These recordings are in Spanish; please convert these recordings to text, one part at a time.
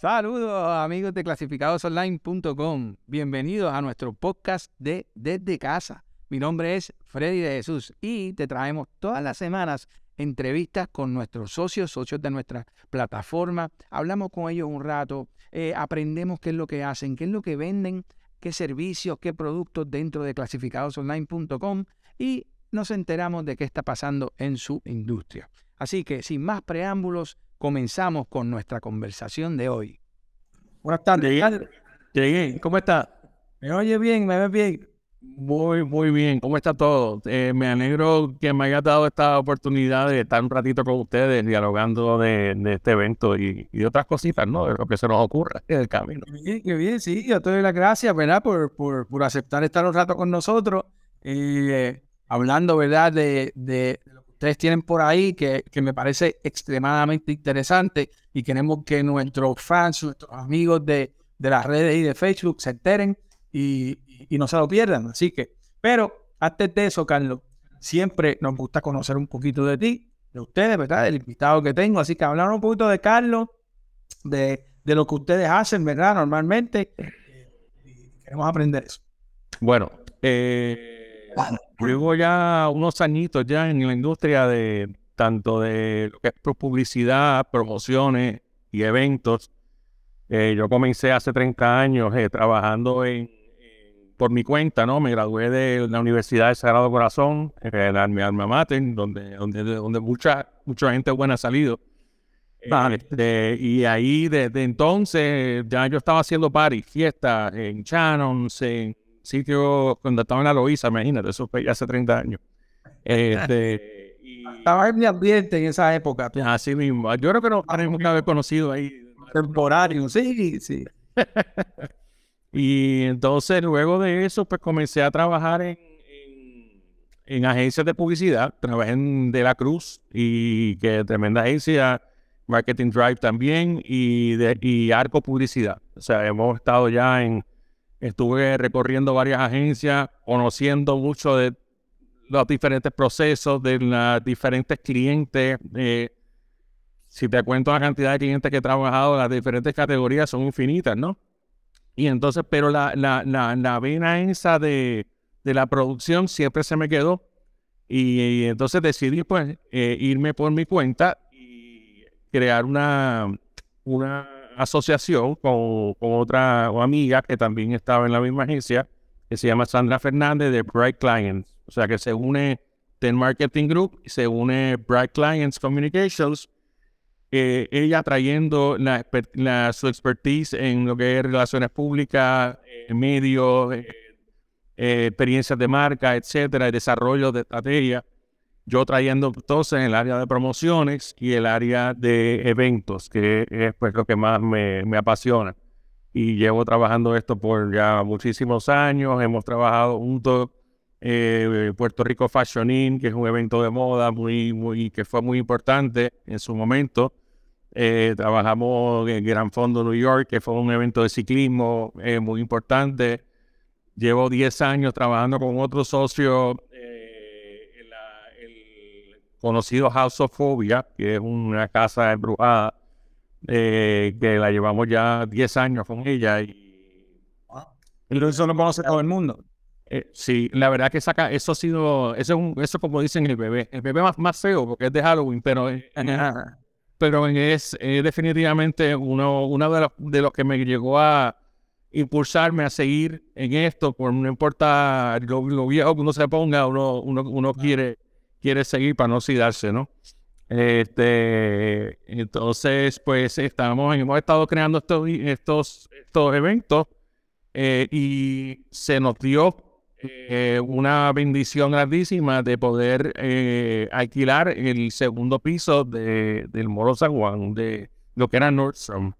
Saludos amigos de clasificadosonline.com. Bienvenidos a nuestro podcast de Desde Casa. Mi nombre es Freddy de Jesús y te traemos todas las semanas entrevistas con nuestros socios, socios de nuestra plataforma. Hablamos con ellos un rato, eh, aprendemos qué es lo que hacen, qué es lo que venden, qué servicios, qué productos dentro de clasificadosonline.com y nos enteramos de qué está pasando en su industria. Así que sin más preámbulos, comenzamos con nuestra conversación de hoy. Buenas tardes. Llegué. ¿Cómo está? ¿Me oye bien? ¿Me ves bien? Muy, muy bien. ¿Cómo está todo? Eh, me alegro que me haya dado esta oportunidad de estar un ratito con ustedes dialogando de, este evento y, de otras cositas, ¿no? De lo que se nos ocurra en el camino. Qué bien, qué bien. Sí, yo te doy las gracias, ¿verdad? Por, por, por aceptar estar un rato con nosotros y eh, hablando, ¿verdad? De, de, ustedes tienen por ahí que, que, me parece extremadamente interesante y queremos que nuestros fans, nuestros amigos de, de las redes y de Facebook se enteren y, y, no se lo pierdan. Así que, pero antes de eso, Carlos, siempre nos gusta conocer un poquito de ti, de ustedes, ¿verdad? Del invitado que tengo. Así que hablar un poquito de Carlos, de, de lo que ustedes hacen, ¿verdad? Normalmente. queremos aprender eso. Bueno, eh Llevo ya unos añitos ya en la industria de tanto de lo que es publicidad, promociones y eventos. Eh, yo comencé hace 30 años eh, trabajando en, por mi cuenta, ¿no? Me gradué de la Universidad de Sagrado Corazón, en mi alma mater, donde, donde, donde mucha, mucha gente buena ha salido. Este, y ahí desde entonces ya yo estaba haciendo party, fiestas en Shannons, en sitio cuando estaba en la imagínate, eso fue hace 30 años. Este, Estaba en mi ambiente en esa época. Así mismo. Yo creo que nos tenemos que haber conocido ahí. Temporario, sí, sí. y entonces luego de eso, pues comencé a trabajar en, en, agencias de publicidad. Trabajé en De La Cruz y que tremenda agencia, Marketing Drive también y, de, y Arco Publicidad. O sea, hemos estado ya en Estuve recorriendo varias agencias, conociendo mucho de los diferentes procesos, de los diferentes clientes. Si te cuento la cantidad de clientes que he trabajado, las diferentes categorías son infinitas, ¿no? Y entonces, pero la, la, la, vena esa de, de, la producción siempre se me quedó. Y, entonces decidí, pues, eh, irme por mi cuenta y crear una, una asociación con, otra amiga que también estaba en la misma agencia, que se llama Sandra Fernández de Bright Clients. O sea que se une Ten Marketing Group y se une Bright Clients Communications. Eh, ella trayendo su expertise en lo que es relaciones públicas, eh, medios, eh, experiencias de marca, etcétera, desarrollo de estrategia yo trayendo entonces el área de promociones y el área de eventos, que es pues lo que más me, apasiona. Y llevo trabajando esto por ya muchísimos años. Hemos trabajado juntos eh, Puerto Rico Fashion In, que es un evento de moda muy, muy, que fue muy importante en su momento. Eh, trabajamos en Gran Fondo New York, que fue un evento de ciclismo eh, muy importante. Llevo 10 años trabajando con otro socio conocido House of Phobia, que es una casa embrujada, eh, que la llevamos ya 10 años con ella. Y, eso lo conoce todo el mundo. Eh, sí, la verdad que saca, eso ha sido, eso es un, eso como dicen el bebé, el bebé más, más feo porque es de Halloween, pero, pero es, definitivamente uno, uno de, los, de los que me llegó a impulsarme a seguir en esto, por no importa lo, viejo que uno se ponga, uno, uno, uno quiere quiere seguir para no oxidarse, ¿no? Este, entonces, pues estamos, hemos estado creando estos, estos, estos eventos eh, y se nos dio eh, una bendición grandísima de poder eh, alquilar el segundo piso de, del Moro San Juan, de lo que era Nordstrom.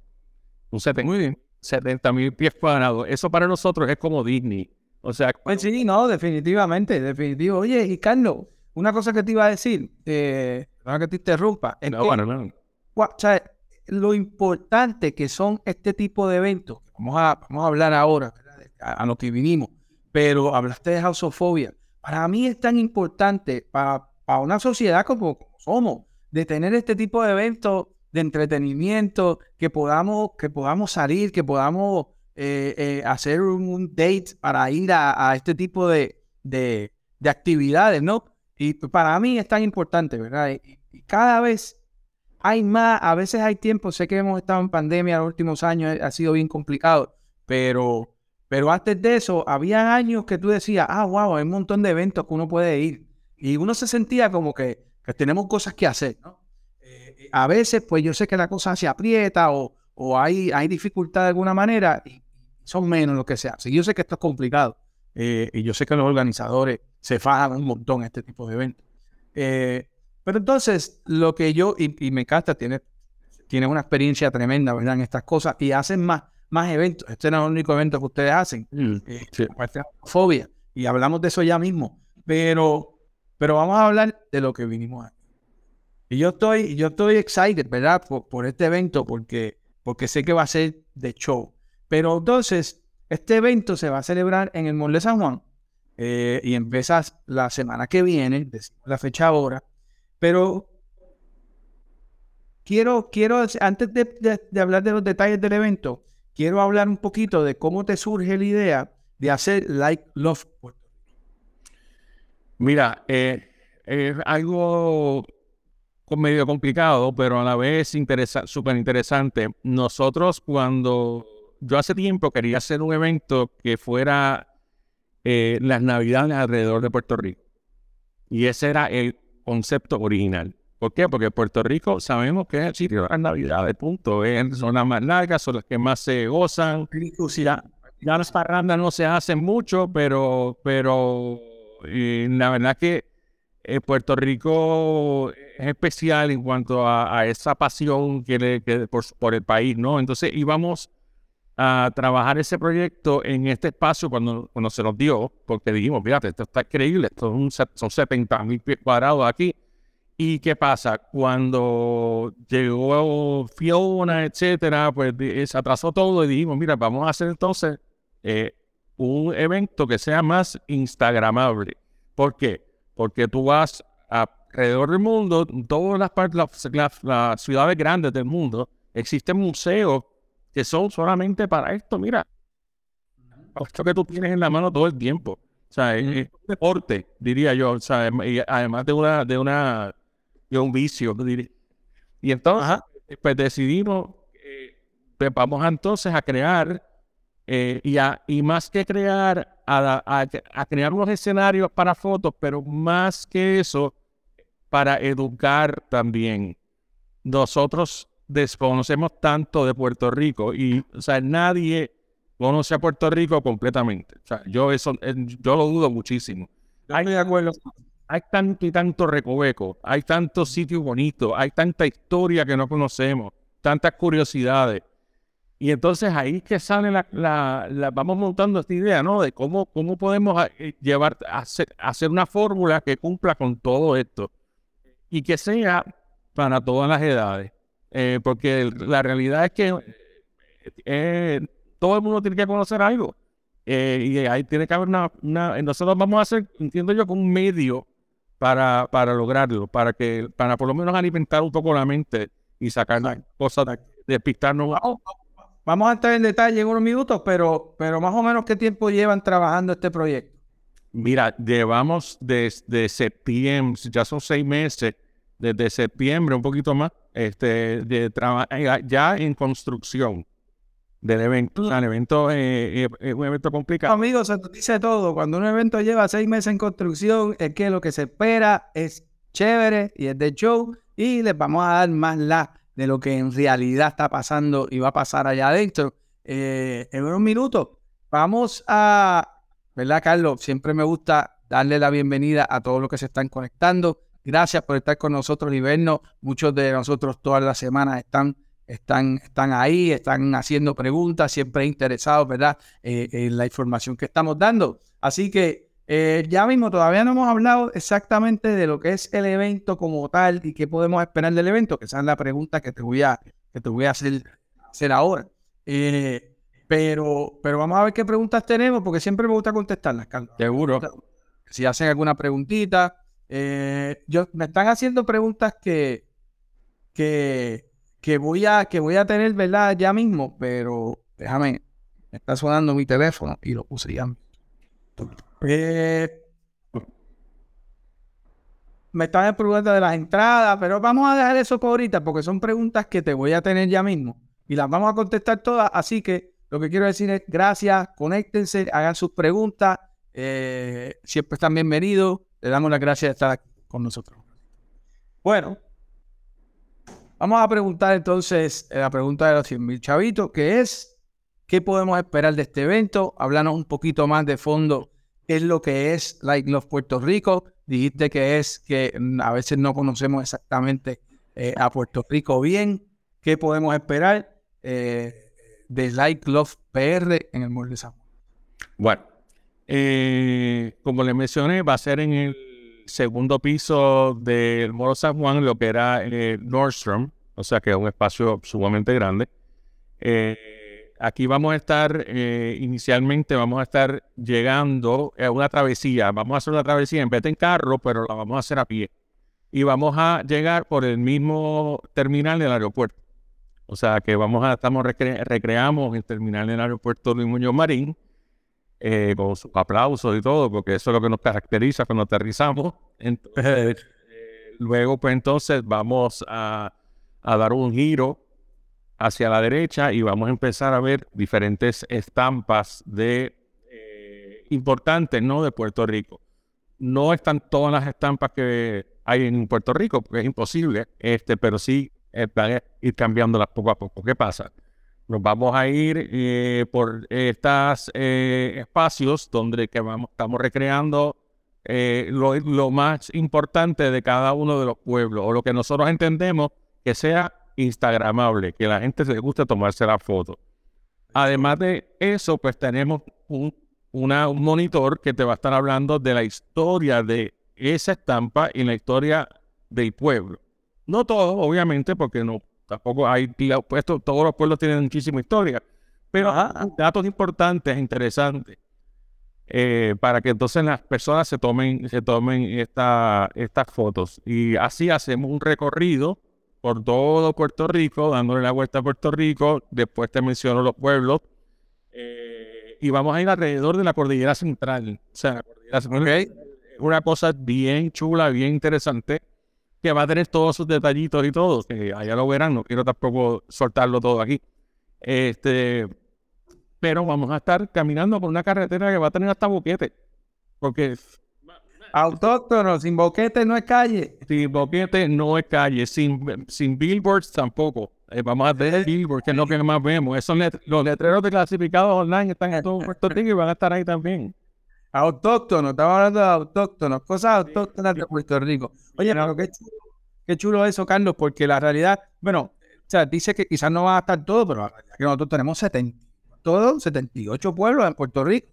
Un 70 mil pies cuadrados. Eso para nosotros es como Disney. O sea, pues sí, no, definitivamente, definitivo. Oye, y Carlos, una cosa que te iba a decir, eh, que te interrumpa, es no, bueno, no. O sea, lo importante que son este tipo de eventos, vamos a, vamos a hablar ahora, a, lo que vinimos, pero hablaste de hausofobia. Para mí es tan importante, para, para una sociedad como, somos, de tener este tipo de eventos de entretenimiento, que podamos, que podamos salir, que podamos eh, eh, hacer un, date para ir a, este tipo de, de, actividades, ¿no? Y para mí es tan importante, ¿verdad? Y, cada vez hay más, a veces hay tiempo, sé que hemos estado en pandemia los últimos años, ha sido bien complicado, pero, pero antes de eso, había años que tú decías, ah, wow, hay un montón de eventos que uno puede ir. Y uno se sentía como que, tenemos cosas que hacer, ¿no? a veces, pues yo sé que la cosa se aprieta o, hay, hay dificultad de alguna manera y son menos lo que se hace. Yo sé que esto es complicado eh, y yo sé que los organizadores se fajan un montón en este tipo de eventos. Eh, pero entonces, lo que yo, y, me encanta, tiene, tiene una experiencia tremenda, ¿verdad? En estas cosas y hacen más, más eventos. Este no es el único evento que ustedes hacen. Mm, eh, fobia. Y hablamos de eso ya mismo. Pero, pero vamos a hablar de lo que vinimos aquí. Y yo estoy, yo estoy excited, ¿verdad? Por, este evento, porque, porque sé que va a ser de show. Pero entonces, este evento se va a celebrar en el Mall San Juan eh, y empieza la semana que viene, decimos la fecha ahora. Pero quiero, quiero antes de, hablar de los detalles del evento, quiero hablar un poquito de cómo te surge la idea de hacer Like Love. Mira, eh, es algo medio complicado, pero a la vez súper interesante. Nosotros cuando yo hace tiempo quería hacer un evento que fuera eh, las navidades alrededor de Puerto Rico. Y ese era el concepto original. ¿Por qué? Porque Puerto Rico sabemos que es el sitio de las navidades, punto. Son las más largas, son las que más se gozan. Ya, ya las parrandas no se hacen mucho, pero, pero eh, la verdad que eh, Puerto Rico es especial en cuanto a, esa pasión que, le, por, el país, ¿no? Entonces íbamos a trabajar ese proyecto en este espacio cuando, cuando se nos dio, porque dijimos, fíjate, esto está increíble, esto son 70 mil pies cuadrados aquí. ¿Y qué pasa? Cuando llegó Fiona, etcétera, pues se atrasó todo y dijimos, mira, vamos a hacer entonces eh, un evento que sea más instagramable. ¿Por qué? porque tú vas alrededor del mundo, todas las partes, las, ciudades grandes del mundo, existen museos que son solamente para esto. Mira, esto que tú tienes en la mano todo el tiempo. O sea, es, un deporte, diría yo. O sea, y además de una, de una, de un vicio, diría. Y entonces, pues decidimos, eh, pues vamos entonces a crear eh, y, y, más que crear, a, crear unos escenarios para fotos, pero más que eso, para educar también. Nosotros desconocemos tanto de Puerto Rico y, o sea, nadie conoce a Puerto Rico completamente. O sea, yo eso, eh, yo lo dudo muchísimo. Hay, de acuerdo. Hay tanto y tanto recoveco, hay tantos sitios bonitos, hay tanta historia que no conocemos, tantas curiosidades. Y entonces ahí que sale la, vamos montando esta idea, ¿no? De cómo, cómo podemos eh, llevar, hacer, hacer una fórmula que cumpla con todo esto y que sea para todas las edades. Eh, porque la realidad es que eh, todo el mundo tiene que conocer algo. y ahí tiene que haber una, Nosotros vamos a hacer, entiendo yo, con un medio para, para lograrlo, para que, para por lo menos alimentar un poco la mente y sacar cosas, despistarnos. Vamos a entrar en detalle en unos minutos, pero, pero más o menos qué tiempo llevan trabajando este proyecto. Mira, llevamos desde septiembre, ya son seis meses, desde septiembre, un poquito más, este, de eh, ya en construcción del evento. el evento eh, es un evento complicado. Amigos, se dice todo. Cuando un evento lleva seis meses en construcción, es que lo que se espera es chévere y es de show. Y les vamos a dar más la de lo que en realidad está pasando y va a pasar allá adentro. Eh, en unos minutos vamos a, ¿verdad, Carlos? Siempre me gusta darle la bienvenida a todos los que se están conectando. Gracias por estar con nosotros y vernos. Muchos de nosotros todas las semanas están, están, están ahí, están haciendo preguntas, siempre interesados, ¿verdad? Eh, en la información que estamos dando. Así que eh, ya mismo todavía no hemos hablado exactamente de lo que es el evento como tal y qué podemos esperar del evento, que esa es la pregunta que te voy a, que te voy a hacer, hacer ahora. Eh, pero, pero vamos a ver qué preguntas tenemos, porque siempre me gusta contestarlas, Carlos. Seguro. Si hacen alguna preguntita. Eh, yo, me están haciendo preguntas que, que, que voy a, que voy a tener, ¿verdad? Ya mismo, pero déjame, me está sonando mi teléfono y lo puse ya. Eh, me están preguntando de las entradas, pero vamos a dejar eso por ahorita porque son preguntas que te voy a tener ya mismo y las vamos a contestar todas. Así que lo que quiero decir es gracias, conéctense, hagan sus preguntas. Eh, siempre están bienvenidos. Le damos las gracias de estar con nosotros. Bueno, vamos a preguntar entonces eh, la pregunta de los 100.000 chavitos, que es, ¿qué podemos esperar de este evento? Hablanos un poquito más de fondo, qué es lo que es Like Love Puerto Rico. Dijiste que es que mm, a veces no conocemos exactamente eh, a Puerto Rico bien. ¿Qué podemos esperar eh, de Like Love PR en el Mall de San Juan? Bueno, como les mencioné, va a ser en el segundo piso del Moro San Juan, lo que era eh, Nordstrom, o sea que es un espacio sumamente grande. Eh, aquí vamos a estar, eh, inicialmente vamos a estar llegando a una travesía, vamos a hacer una travesía en vez de en carro, pero la vamos a hacer a pie. Y vamos a llegar por el mismo terminal del aeropuerto. O sea que vamos a, estamos recreamos el terminal del aeropuerto Luis Muñoz Marín eh, con sus aplausos y todo, porque eso es lo que nos caracteriza cuando aterrizamos. Eh, luego, pues entonces vamos a, dar un giro hacia la derecha y vamos a empezar a ver diferentes estampas de eh, importantes, ¿no? De Puerto Rico. No están todas las estampas que hay en Puerto Rico, porque es imposible, este, pero sí van a ir cambiándolas poco a poco. ¿Qué pasa? Nos vamos a ir eh, por estos eh, espacios donde que vamos, estamos recreando eh, lo, más importante de cada uno de los pueblos, o lo que nosotros entendemos que sea instagramable, que la gente se guste tomarse la foto. Además de eso, pues tenemos un, un monitor que te va a estar hablando de la historia de esa estampa y la historia del pueblo. No todo, obviamente, porque no Tampoco hay, puesto, todos los pueblos tienen muchísima historia, pero datos importantes, interesantes, eh, para que entonces las personas se tomen, se tomen esta, estas fotos. Y así hacemos un recorrido por todo Puerto Rico, dándole la vuelta a Puerto Rico. Después te menciono los pueblos. Eh, y vamos a ir alrededor de la cordillera central. O sea, la cordillera central es una cosa bien chula, bien interesante que va a tener todos sus detallitos y todo, que allá lo verán, no quiero tampoco soltarlo todo aquí. Este, pero vamos a estar caminando por una carretera que va a tener hasta boquete, porque autóctono, sin boquete no es calle. Sin boquete no es calle, sin, sin billboards tampoco. Eh, vamos a ver billboards, que es lo que más vemos. Esos los letreros de clasificados online están en todo Puerto Rico y van a estar ahí también. Autóctono, estamos hablando de autóctonos, cosas autóctonas de Puerto Rico. Oye, pero qué chulo, qué chulo eso, Carlos, porque la realidad, bueno, o sea, dice que quizás no va a estar todo, pero la realidad es que nosotros tenemos 70, todos 78 pueblos en Puerto Rico.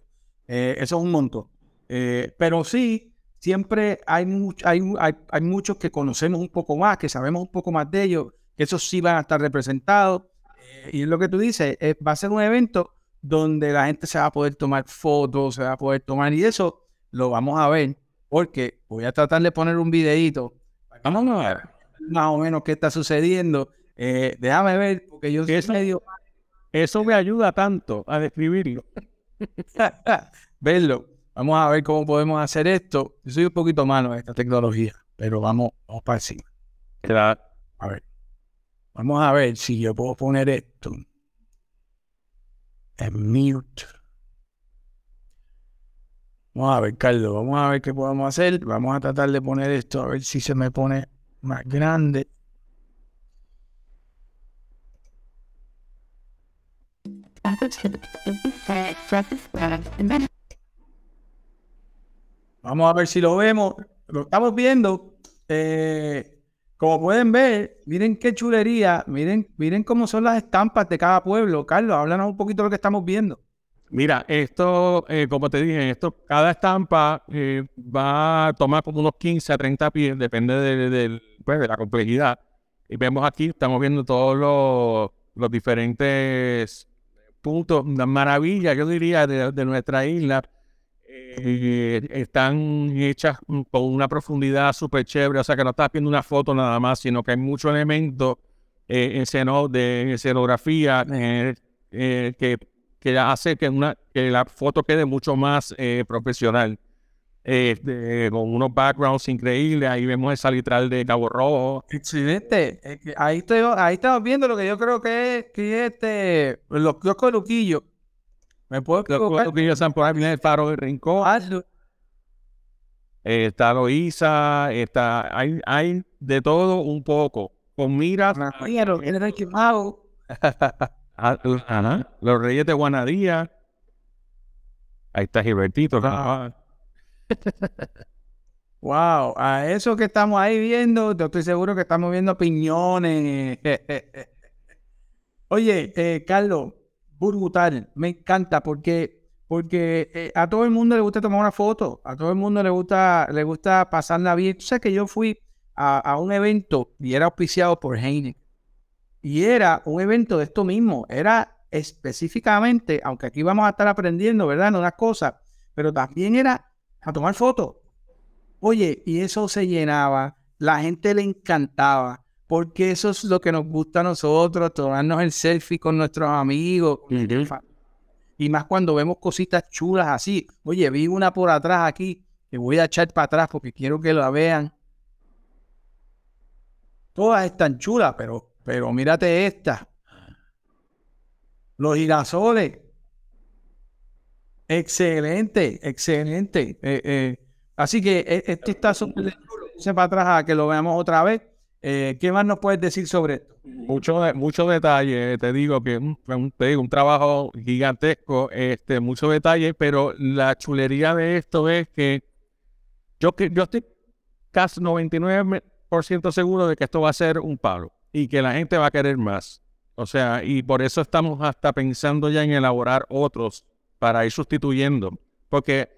Eh, eso es un montón. Eh, pero sí, siempre hay, hay, hay, hay, muchos que conocemos un poco más, que sabemos un poco más de ellos, que esos sí van a estar representados. Eh, y es lo que tú dices, va a ser un evento donde la gente se va a poder tomar fotos, se va a poder tomar y eso lo vamos a ver porque voy a tratar de poner un videito. Vamos a ver más o menos qué está sucediendo. Eh, déjame ver porque yo eso, medio... Eso me ayuda tanto a describirlo. Verlo. Vamos a ver cómo podemos hacer esto. Yo soy un poquito malo en esta tecnología, pero vamos, vamos para encima. A ver. Vamos a ver si yo puedo poner esto en mute. Vamos a ver, Carlos, vamos a ver qué podemos hacer. Vamos a tratar de poner esto, a ver si se me pone más grande. Vamos a ver si lo vemos. Lo estamos viendo. Eh, como pueden ver, miren qué chulería, miren, miren cómo son las estampas de cada pueblo. Carlos, háblanos un poquito de lo que estamos viendo. Mira, esto, eh, como te dije, esto, cada estampa eh, va a tomar como unos 15 a 30 pies, depende de, pues, de la complejidad. Y vemos aquí, estamos viendo todos los, diferentes puntos, maravillas, yo diría, de nuestra isla eh, están hechas con una profundidad súper chévere, o sea que no estás viendo una foto nada más, sino que hay muchos elementos eh, de escenografía eh, eh, que, que hace que, una, que la foto quede mucho más profesional. Este, con unos backgrounds increíbles, ahí vemos el salitral de Cabo Rojo. Excelente. Ahí, estoy, ahí estamos viendo lo que yo creo que es, que es este, los kioscos de Luquillo. ¿Me puedo equivocar? que ya están por ahí, viene el faro del rincón. Ah, Eh, está Loíza, está, hay, hay de todo un poco. Con miras Mira, lo que era quemado. a- ajá, los Reyes de Guanadía. Ahí está Gilbertito. Ah. Wow, a eso que estamos ahí viendo, yo estoy seguro que estamos viendo piñones. Oye, eh, Carlos, brutal, me encanta porque, porque eh, a todo el mundo le gusta tomar una foto, a todo el mundo le gusta, le gusta pasarla bien. Tú sabes que yo fui a, a un evento y era auspiciado por Heineken. Y era un evento de esto mismo, era específicamente, aunque aquí vamos a estar aprendiendo, ¿verdad? En unas cosas, pero también era a tomar fotos. Oye, y eso se llenaba, la gente le encantaba, porque eso es lo que nos gusta a nosotros, tomarnos el selfie con nuestros amigos. Y más cuando vemos cositas chulas así. Oye, vi una por atrás aquí, que voy a echar para atrás porque quiero que la vean. Todas están chulas, pero, pero mírate esta. Los girasoles. Excelente, excelente. Eh, eh, así que eh, este está súper para atrás a que lo veamos otra vez. Eh, ¿qué más nos puedes decir sobre esto? Mucho, mucho detalle, te digo que fue un- un trabajo gigantesco, este, mucho detalle, pero la chulería de esto es que yo, que- yo estoy casi 99% seguro de que esto va a ser un palo y que la gente va a querer más. O sea, y por eso estamos hasta pensando ya en elaborar otros para ir sustituyendo, porque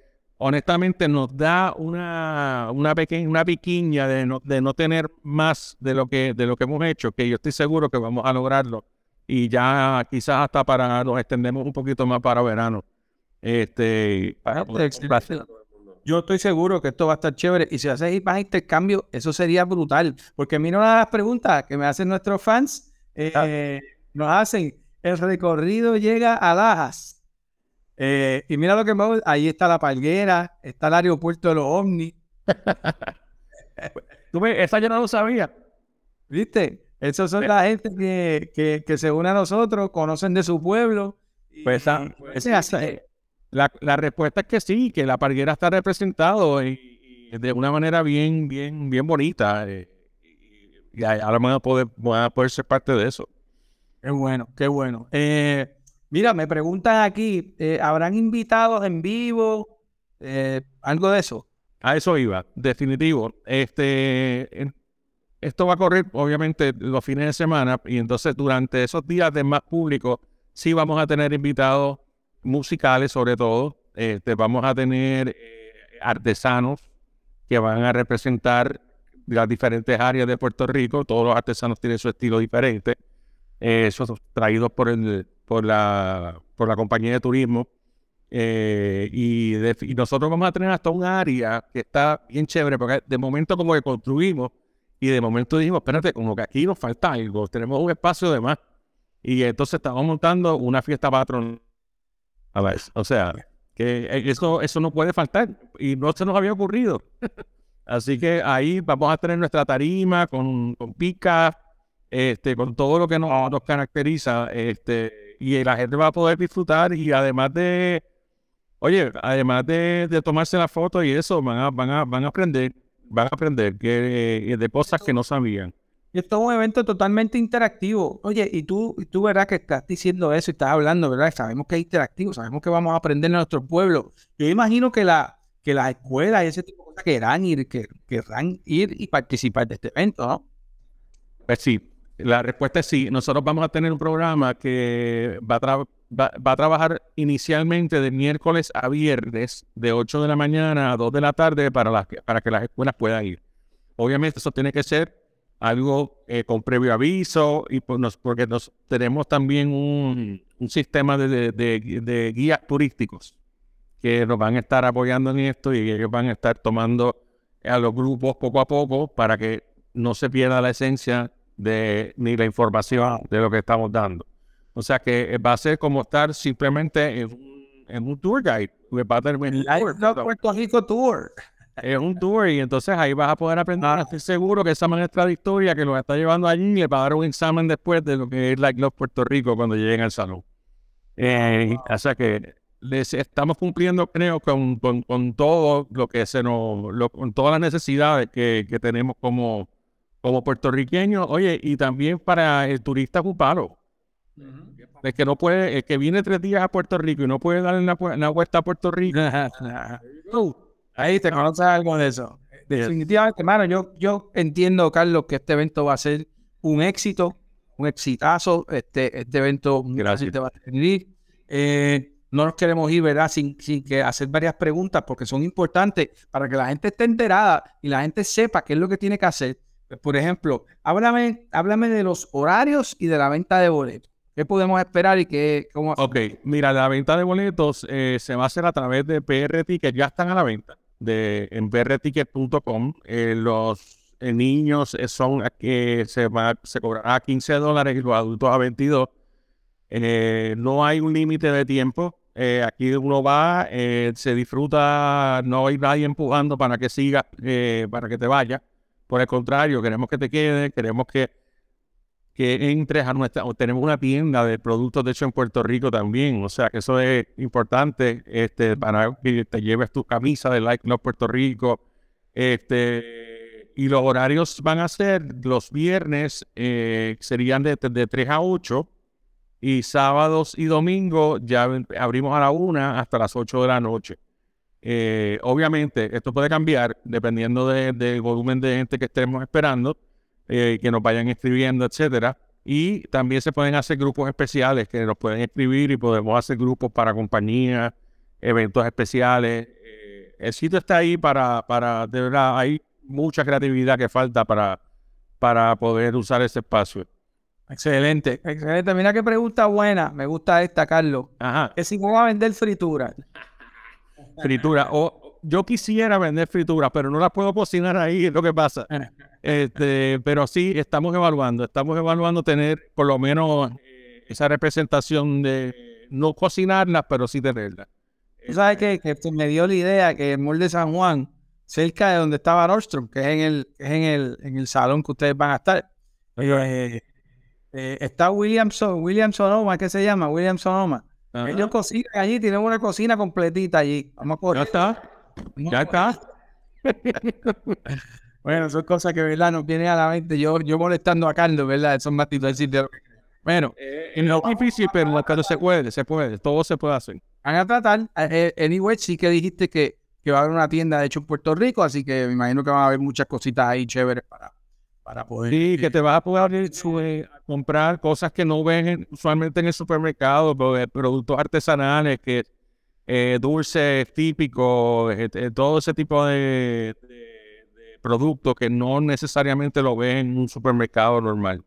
honestamente nos da una, una pequeña, una piquiña de no, de no tener más de lo que de lo que hemos hecho, que yo estoy seguro que vamos a lograrlo. Y ya quizás hasta para nos extendemos un poquito más para verano. Este, para mundo. Yo estoy seguro que esto va a estar chévere. Y si haces más intercambio, eso sería brutal. Porque mira una de las preguntas que me hacen nuestros fans. eh, nos hacen, el recorrido llega a Lajas. Eh, y mira lo que me ahí está la palguera, está el aeropuerto de los ovnis. Tú ves, esa yo no lo sabía. ¿Viste? Esos son la gente que, que, que se une a nosotros, conocen de su pueblo. y- Pues, y pues, La, la respuesta es que sí, que la parguera está representado y, y de una manera bien, bien, bien bonita. eh, y, y ahora van a poder, van a poder ser parte de eso. Qué bueno, qué bueno. Eh, mira, me preguntan aquí, eh, ¿habrán invitados en vivo? Eh, algo de eso. A eso iba, definitivo. Este, esto va a correr, obviamente, los fines de semana, y entonces durante esos días de más público, sí vamos a tener invitados musicales, sobre todo. Este, vamos a tener eh, artesanos que van a representar las diferentes áreas de Puerto Rico. Todos los artesanos tienen su estilo diferente. Eh, esos traídos por, el, por, la, por la compañía de turismo. Eh, y, nosotros vamos a tener hasta un área que está bien chévere, porque de momento como que construimos y de momento dijimos, espérate, como que aquí nos falta algo, tenemos un espacio de más. Y entonces estamos montando una fiesta patron. A ver, o sea, que eso, eso no puede faltar y no se nos había ocurrido. Así que ahí vamos a tener nuestra tarima con, con pica, este, con todo lo que nos, nos caracteriza, este, y la gente va a poder disfrutar y además de, oye, además de, de tomarse la foto y eso, van a, van a, van a aprender, van a aprender que, eh, de cosas que no sabían. Y esto es un evento totalmente interactivo. Oye, y tú, y tú verás que estás diciendo eso y estás hablando, ¿verdad? Sabemos que es interactivo, sabemos que vamos a aprender en nuestro pueblo. Yo imagino que, la, que las escuelas y ese tipo de cosas querrán ir, que, querrán ir y participar de este evento, ¿no? Pues sí, la respuesta es sí. Nosotros vamos a tener un programa que va a, trabajar inicialmente de miércoles a viernes, de 8 de la mañana a 2 de la tarde, para, las que- para que las escuelas puedan ir. Obviamente eso tiene que ser algo eh, con previo aviso, y pues nos- porque nos, tenemos también un, un sistema de, de- de- de guías turísticos que nos van a estar apoyando en esto y ellos van a estar tomando a los grupos poco a poco para que no se pierda la esencia de, ni la información de lo que estamos dando. O sea que va a ser como estar simplemente en un, en un tour guide. Va a tour, No, Puerto Rico Tour. es un tour y entonces ahí vas a poder aprender. Estoy seguro que esa maestra de historia que los está llevando allí le va a dar un examen después de lo que es Like Love Puerto Rico cuando lleguen al salón. Eh, O sea que les estamos cumpliendo, creo, con, con, con todo lo que se nos, lo- con todas las necesidades que, que tenemos como, como puertorriqueños. Oye, y también para el turista cubano. El que no puede, el que viene tres días a Puerto Rico y no puede darle una, una vuelta a Puerto Rico. Ahí te conoces algo de eso. Definitivamente, hermano, yo, yo entiendo, Carlos, que este evento va a ser un éxito, un exitazo. Este, este evento Gracias. gente va a tener. Eh, no nos queremos ir, ¿verdad? Sin, sin que hacer varias preguntas porque son importantes para que la gente esté enterada y la gente sepa qué es lo que tiene que hacer. Por ejemplo, háblame, háblame de los horarios y de la venta de boletos. ¿Qué podemos esperar y qué, cómo Ok, mira, la venta de boletos eh, se va a hacer a través de PR Ticket, ya están a la venta de, en prticket.com. Eh, los eh, niños son, eh, se, se cobrará a 15 dólares y los adultos a 22. Eh, no hay un límite de tiempo. Aquí uno va, se disfruta, no hay nadie empujando para que siga, para que te vaya. Por el contrario, queremos que te quede, queremos que que entres a nuestra, o tenemos una tienda de productos de hecho en Puerto Rico también, o sea que eso es importante este, para que te lleves tu camisa de Like Love Puerto Rico, este, y los horarios van a ser los viernes, eh, serían de, de 3 a 8, y sábados y domingos ya abrimos a la 1 hasta las 8 de la noche. Eh, obviamente, esto puede cambiar dependiendo de- del volumen de gente que estemos esperando, eh, que nos vayan escribiendo, etcétera. Y también se pueden hacer grupos especiales que nos pueden escribir y podemos hacer grupos para compañías, eventos especiales. Eh, el sitio está ahí para, para, de verdad, hay mucha creatividad que falta para, para poder usar ese espacio. Excelente, excelente. Mira qué pregunta buena. Me gusta esta, Carlos. Ajá, Que si vamos a vender fritura. Fritura. O, yo quisiera vender frituras, pero no las puedo cocinar ahí, es lo que pasa. Este, pero sí, estamos evaluando, estamos evaluando tener por lo menos eh, esa representación de no cocinarlas, pero sí tenerlas. Tú sabes que, que me dio la idea que el mall de San Juan, cerca de donde estaba Nordstrom, que es en el, que es en el, en el salón que ustedes van a estar, eh, eh, está Williamson, William Sonoma, ¿qué se llama? William Sonoma. Ajá. Ellos cocinan allí, tienen una cocina completita allí. Vamos a Ya correr. está, ya está. Bueno, son cosas que, ¿verdad? Nos vienen a la mente. Yo, yo molestando a Carlos, ¿verdad? Son más decir de lo que creo. Bueno, Y no es difícil, pero, pero se puede, se puede, todo se puede hacer. van a tratar. Eh, eh, anyway, sí que dijiste que, que va a haber una tienda de hecho en Puerto Rico, así que me imagino que van a haber muchas cositas ahí chéveres para, para poder. Sí, que te vas a poder eh, comprar cosas que no ven en- usualmente en el supermercado, pero, productos artesanales, que eh, dulces típicos, eh, eh, todo ese tipo de, de- de productos que no necesariamente lo ven en un supermercado normal,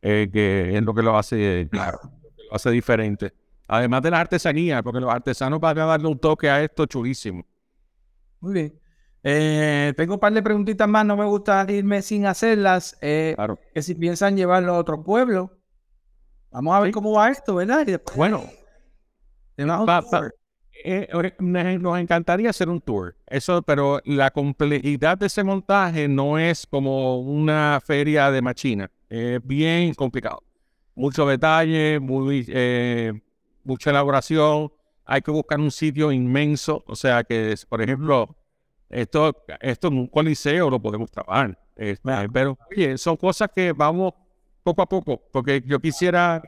que es lo que lo hace, claro, lo que lo hace diferente. Además de la artesanía, porque los artesanos van a darle un toque a esto chulísimo. Muy bien. Eh, tengo un par de preguntitas más, no me gusta irme sin hacerlas. Eh, Claro. que si piensan llevarlo a otro pueblo, vamos a ver cómo va esto, ¿verdad? Y después Bueno, Pa- pa-. Eh, nos encantaría hacer un tour, eso, pero la complejidad de ese montaje no es como una feria de machina, es bien complicado. Mucho detalle, muy, eh, mucha elaboración, hay que buscar un sitio inmenso, o sea que, por ejemplo, esto, esto en un coliseo lo podemos trabajar, este, pero oye, son cosas que vamos poco a poco, porque yo quisiera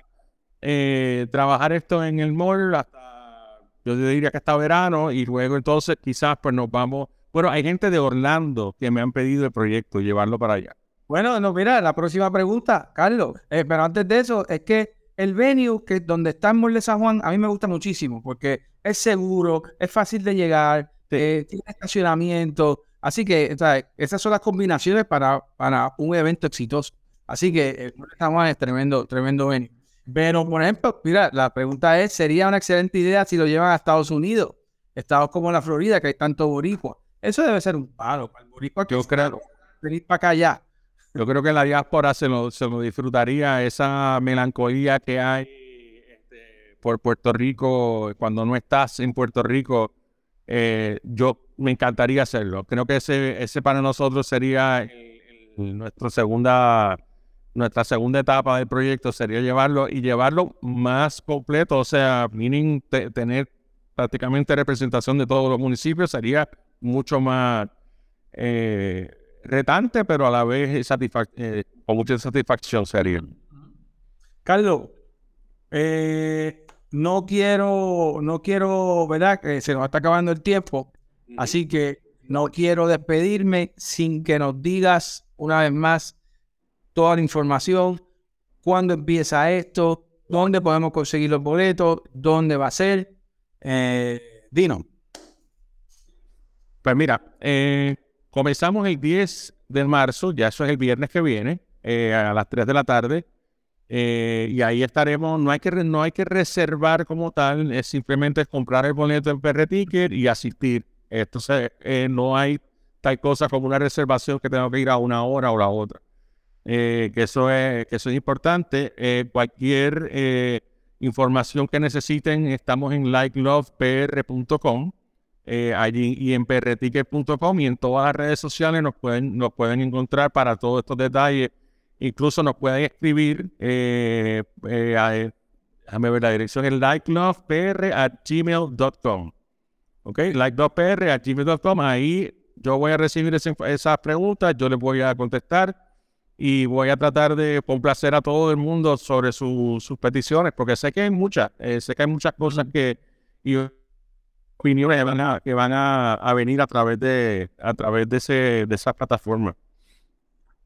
eh, trabajar esto en el mall hasta, yo diría que hasta verano y luego entonces quizás pues nos vamos, bueno, hay gente de Orlando que me han pedido el proyecto, llevarlo para allá. Bueno, no, mira, la próxima pregunta, Carlos. eh, pero antes de eso, es que el venue, que donde está el Mall de San Juan, a mí me gusta muchísimo porque es seguro, es fácil de llegar, eh, tiene estacionamiento. Así que, sea, esas son las combinaciones para, para un evento exitoso. Así que San Juan es tremendo, tremendo venue. Pero, por ejemplo, mira, la pregunta es, ¿sería una excelente idea si lo llevan a Estados Unidos? Estados como la Florida, que hay tanto boricua. Eso debe ser un palo para el boricua. que Yo creo. Venir para acá ya. Yo creo que la diáspora se lo, se lo disfrutaría, esa melancolía que hay este, por Puerto Rico, cuando no estás en Puerto Rico, eh, yo me encantaría hacerlo. Creo que ese, ese para nosotros sería nuestra segunda nuestra segunda etapa del proyecto sería llevarlo y llevarlo más completo, o sea, tener prácticamente representación de todos los municipios sería mucho más eh, retante, pero a la vez eh, con mucha satisfacción sería. Carlos, eh, no quiero, no quiero, ¿verdad? Que se nos está acabando el tiempo, así que no quiero despedirme sin que nos digas una vez más toda la información, cuándo empieza esto, dónde podemos conseguir los boletos, dónde va a ser. Eh, Dino. Pues mira, eh, comenzamos el 10 de marzo, ya eso es el viernes que viene, eh, a las 3 de la tarde. Y ahí estaremos, no hay, que, no hay que reservar como tal, es simplemente comprar el boleto en PR Ticket y asistir. Entonces, no hay tal cosa como una reservación que tengo que ir a una hora o la otra. Eh, que, eso es, que eso es importante. Eh, cualquier eh, información que necesiten, estamos en likelovepr.com allí y en prticket.com y en todas las redes sociales nos pueden, nos pueden encontrar para todos estos detalles. Incluso nos pueden escribir, a, déjame ver la dirección, es likelovepr at gmail.com. Ok, likelovepr at gmail.com. Ahí yo voy a recibir esas preguntas, yo les voy a contestar y voy a tratar de complacer a todo el mundo sobre sus peticiones, porque sé que hay muchas, eh, sé que hay muchas cosas que y opiniones que van a, que van a, venir a través de a través de ese de esa plataforma.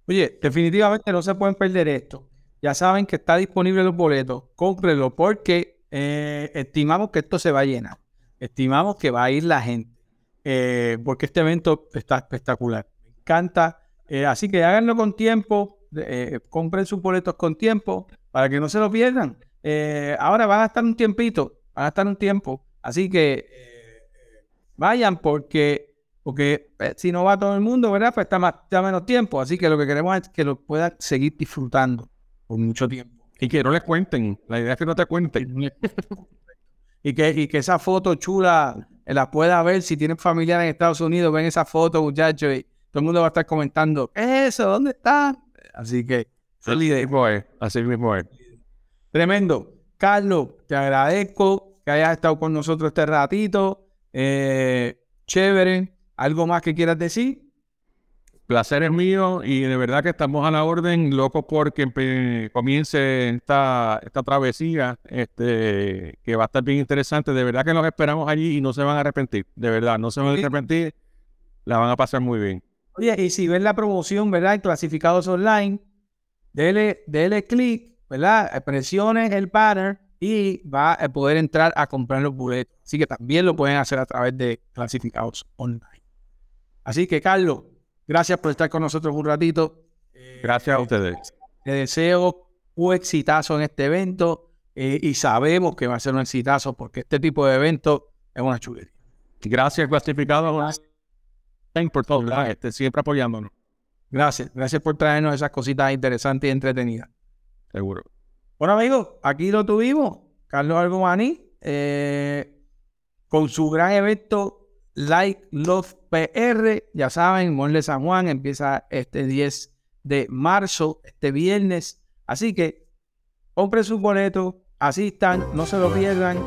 Oye, definitivamente no se pueden perder esto. Ya saben que está disponible los boletos, cómprenlo porque eh, estimamos que esto se va a llenar. Estimamos que va a ir la gente, eh, porque este evento está espectacular. Me encanta eh, así que háganlo con tiempo, compren sus boletos con tiempo para que no se lo pierdan. Ahora van a estar un tiempito, van a estar un tiempo. Así que vayan porque, porque si no va todo el mundo, ¿verdad? Pues está, más, menos tiempo. Así que lo que queremos es que lo puedan seguir disfrutando por mucho tiempo. Y que no les cuenten. La idea es que no te cuenten. y, que, y que esa foto chula la pueda ver. Si tienen familiares en Estados Unidos, ven esa foto, muchachos. Y, todo el mundo va a estar comentando, ¿qué es eso? ¿Dónde está? Así que, así mismo es. Tremendo. Carlos, te agradezco que hayas estado con nosotros este ratito. Eh, chévere. ¿Algo más que quieras decir? Placer es mío y de verdad que estamos a la orden, locos porque comience esta, esta travesía, este, que va a estar bien interesante. De verdad que nos esperamos allí y no se van a arrepentir. De verdad, no se van a arrepentir. La van a pasar muy bien. Oye, y si ven la promoción, ¿verdad? Clasificados online, dele, dele clic, ¿verdad? Presionen el banner y va a poder entrar a comprar los boletos. Así que también lo pueden hacer a través de clasificados online. Así que, Carlos, gracias por estar con nosotros un ratito. Gracias a ustedes. Te deseo un exitazo en este evento eh, y sabemos que va a ser un exitazo porque este tipo de evento es una chulería. Gracias, clasificados por todo, este, siempre apoyándonos. Gracias, gracias por traernos esas cositas interesantes y entretenidas. Seguro. Bueno, amigos, aquí lo tuvimos. Carlos Algomani, eh, con su gran evento Like Love PR. Ya saben, Monle San Juan empieza este 10 de marzo, este viernes. Así que compren sus boletos, asistan, no se lo pierdan.